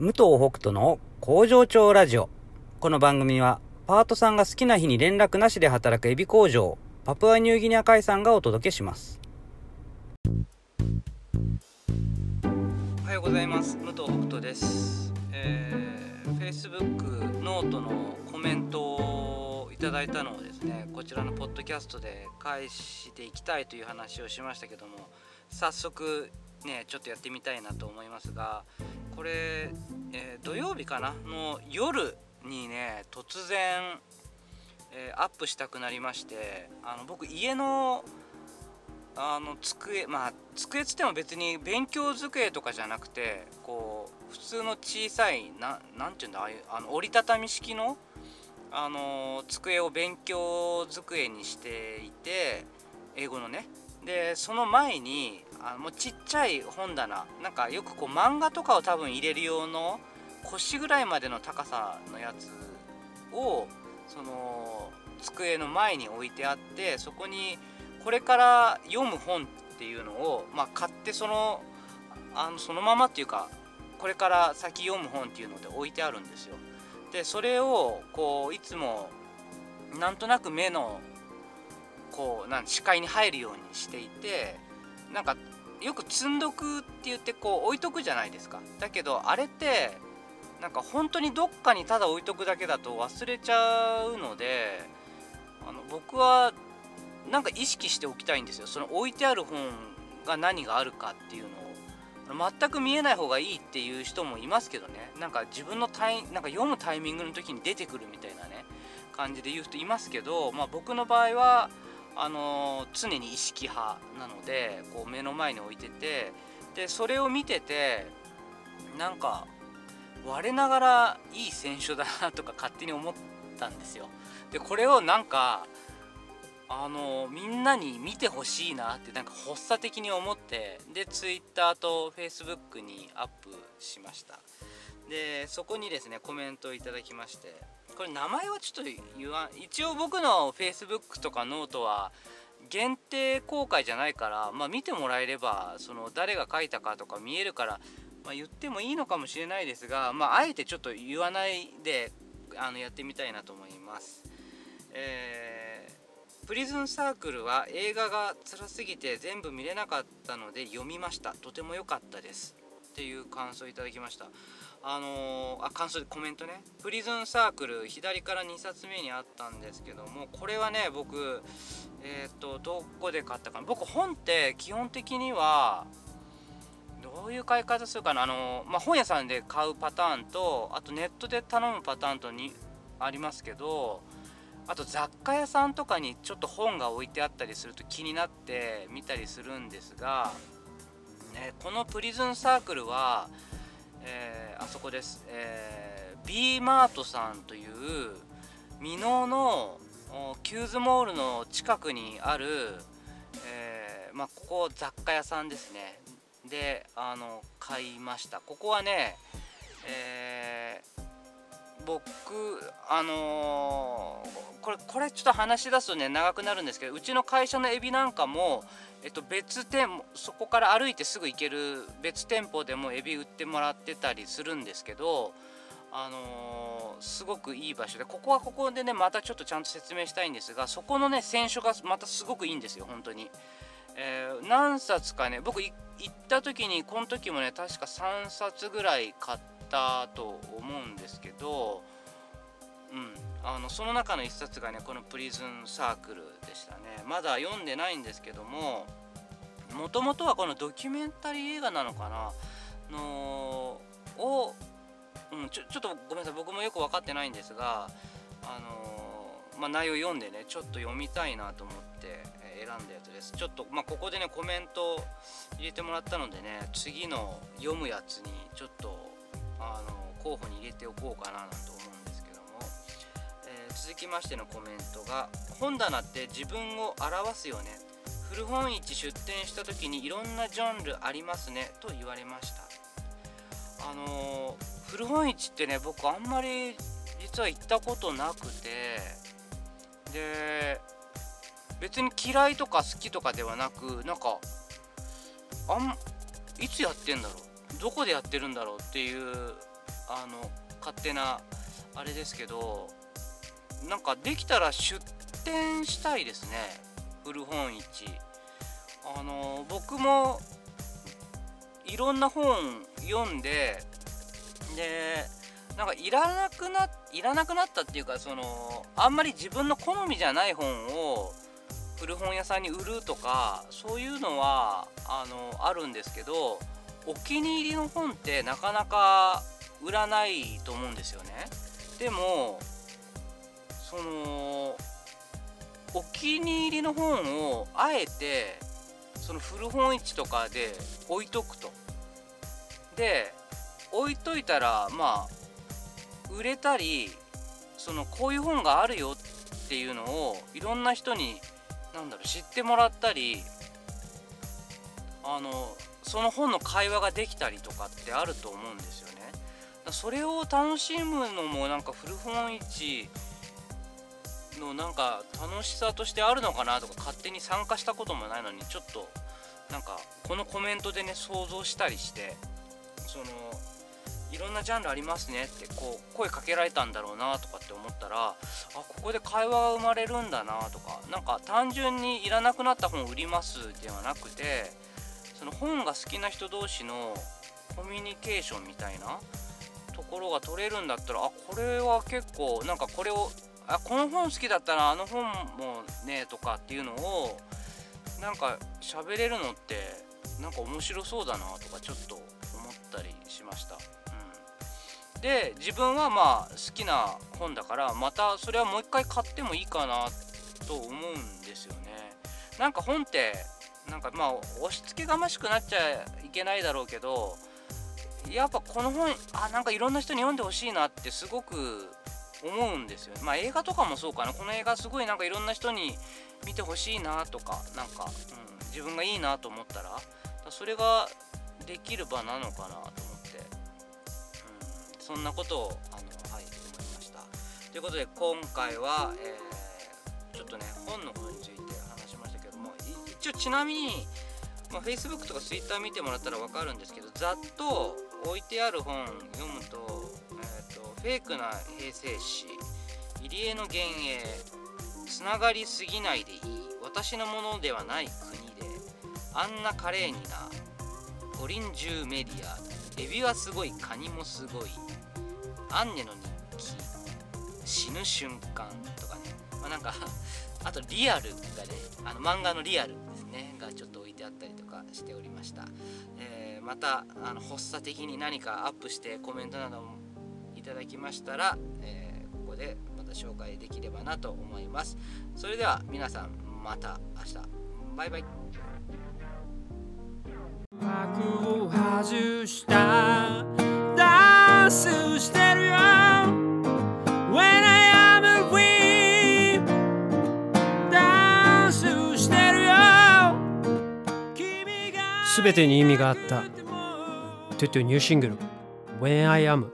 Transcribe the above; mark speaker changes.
Speaker 1: 武藤北斗の工場長ラジオ。この番組は、パートさんが好きな日に連絡なしで働くエビ工場、パプアニューギニア海産がお届けします。おはようございます。武藤北斗です。えー、Facebook ノートのコメントをいただいたのをですね、こちらのポッドキャストで返していきたいという話をしましたけども、早速ね、ちょっとやってみたいなと思いますが、これ、えー土曜日かな？の夜にね突然、えーアップしたくなりましてあの僕家のあの机まあ机つっても別に勉強机とかじゃなくてこう普通の小さいななんていうんだああいうあの折りたたみ式のあの机を勉強机にしていて英語のね。でその前にあのもうちっちゃい本棚なんかよくこう漫画とかを多分入れる用の腰ぐらいまでの高さのやつをその机の前に置いてあってそこにこれから読む本っていうのを、まあ、買ってそのあのそのままっていうかこれから先読む本っていうので置いてあるんですよ。でそれをこういつもなんとなく目のこうなん視界に入るようにしていてなんかよく積んどくって言ってこう置いとくじゃないですか。だけどあれってなんか本当にどっかにただ置いとくだけだと忘れちゃうのであの僕はなんか意識しておきたいんですよ。その置いてある本が何があるかっていうのを。全く見えない方がいいっていう人もいますけどね。なんか自分のタイなんか読むタイミングの時に出てくるみたいなね。感じで言う人いますけど、まあ、僕の場合はあの常に意識派なのでこう目の前に置いててでそれを見ててなんか我ながらいい選手だなとか勝手に思ったんですよ。でこれをなんかあのみんなに見てほしいなってなんか発作的に思ってで Twitter と Facebook にアップしましたでそこにですねコメントをいただきましてこれ名前はちょっと言わん一応僕の Facebook とかノートは限定公開じゃないから、まあ、見てもらえればその誰が書いたかとか見えるから、まあ、言ってもいいのかもしれないですが、まあ、あえてちょっと言わないであのやってみたいなと思います。えープリズンサークルは映画が辛すぎて全部見れなかったので読みましたとても良かったですっていう感想いただきました。あのーあ感想でコメントね。プリズンサークル左から2冊目にあったんですけどもこれはね僕えっ、とどこで買ったかな。僕本って基本的にはどういう買い方するかな。あのーまあ、本屋さんで買うパターンとあとネットで頼むパターンとにありますけどあと雑貨屋さんとかにちょっと本が置いてあったりすると気になって見たりするんですが、ね、このプリズンサークルは、えーあそこです、えー、B マートさんという箕面のキューズモールの近くにある、えーまあ、ここ雑貨屋さんですね。であの買いました。ここはね、えー僕あのーこれこれちょっと話し出すとね長くなるんですけどうちの会社のエビなんかも、えっと、別店そこから歩いてすぐ行ける別店舗でもエビ売ってもらってたりするんですけどあのーすごくいい場所でここはここでねまたちょっとちゃんと説明したいんですがそこのね選書がまたすごくいいんですよ本当に。えー何冊かね僕行った時にこの時もね確か3冊ぐらい買ったと思うんですけど、うん、あのその中の1冊がねこの「プリズンサークル」でしたね。まだ読んでないんですけどももともとはこのドキュメンタリー映画なのかな？のを、うん、ちょちょっとごめんなさい。僕もよく分かってないんですがあのまあ、内容読んでねちょっと読みたいなと思って選んだやつです。ちょっと、まあ、ここでねコメント入れてもらったのでね次の読むやつにちょっとあの候補に入れておこうかななんて思続きましてのコメントが「本棚って自分を表すよね。古本市出店した時にいろんなジャンルありますね」と言われました。あのー古本市ってね僕あんまり実は行ったことなくてで別に嫌いとか好きとかではなくなんかあんいつやってんだろう？どこでやってるんだろう？っていうあの勝手なあれですけどなんかできたら出店したいですね古本市あの僕もいろんな本読んででなんかいらなくないらなくなったっていうかそのあんまり自分の好みじゃない本を古本屋さんに売るとかそういうのはあのあるんですけどお気に入りの本ってなかなか売らないと思うんですよね。でもそのお気に入りの本をあえてその古本市とかで置いとくと。で置いといたらまあ売れたりそのこういう本があるよっていうのをいろんな人になんだろう知ってもらったりあのその本の会話ができたりとかってあると思うんですよね。それを楽しむのもなんか古本市のなんか楽しさとしてあるのかなとか勝手に参加したこともないのにちょっとなんかこのコメントでね想像したりしてそのいろんなジャンルありますねってこう声かけられたんだろうなとかって思ったらあここで会話が生まれるんだなとかなんか単純にいらなくなった本売りますではなくてその本が好きな人同士のコミュニケーションみたいなところが取れるんだったらあこれは結構なんかこれをあこの本好きだったらあの本もねとかっていうのをなんか喋れるのってなんか面白そうだなとかちょっと思ったりしました。うん、で自分はまあ好きな本だからまたそれはもう一回買ってもいいかなと思うんですよね。なんか本ってなんかまあ押し付けがましくなっちゃいけないだろうけどやっぱこの本あなんかいろんな人に読んでほしいなってすごく思うんですよね。まあ映画とかもそうかな。この映画すごいなんかいろんな人に見てほしいなとかなんか、うん、自分がいいなと思ったらそれができる場なのかなと思って、うん、そんなことをあの、はい、思いました。ということで今回は、えー、ちょっとね本のことについて話しましたけども一応ちなみにまあ、Facebook とか Twitter 見てもらったら分かるんですけどざっと置いてある本読むと,、えーと、フェイクな平成史入江の幻影つながりすぎないでいい私のものではない国であんな華麗にな五輪中メディアエビはすごいカニもすごいアンネの日記死ぬ瞬間とかね。まあなんか あとリアルがねあの漫画のリアルですねがちょっと置いてあったりとかしておりました、えー、またあの発作的に何かアップしてコメントなどもいただきましたら、えー、ここでまた紹介できればなと思います。それでは皆さんまた明日。バイバイ。幕を外した。ダンスしてるよ。
Speaker 2: 全てに意味があった。トゥトゥニューシングル When I Am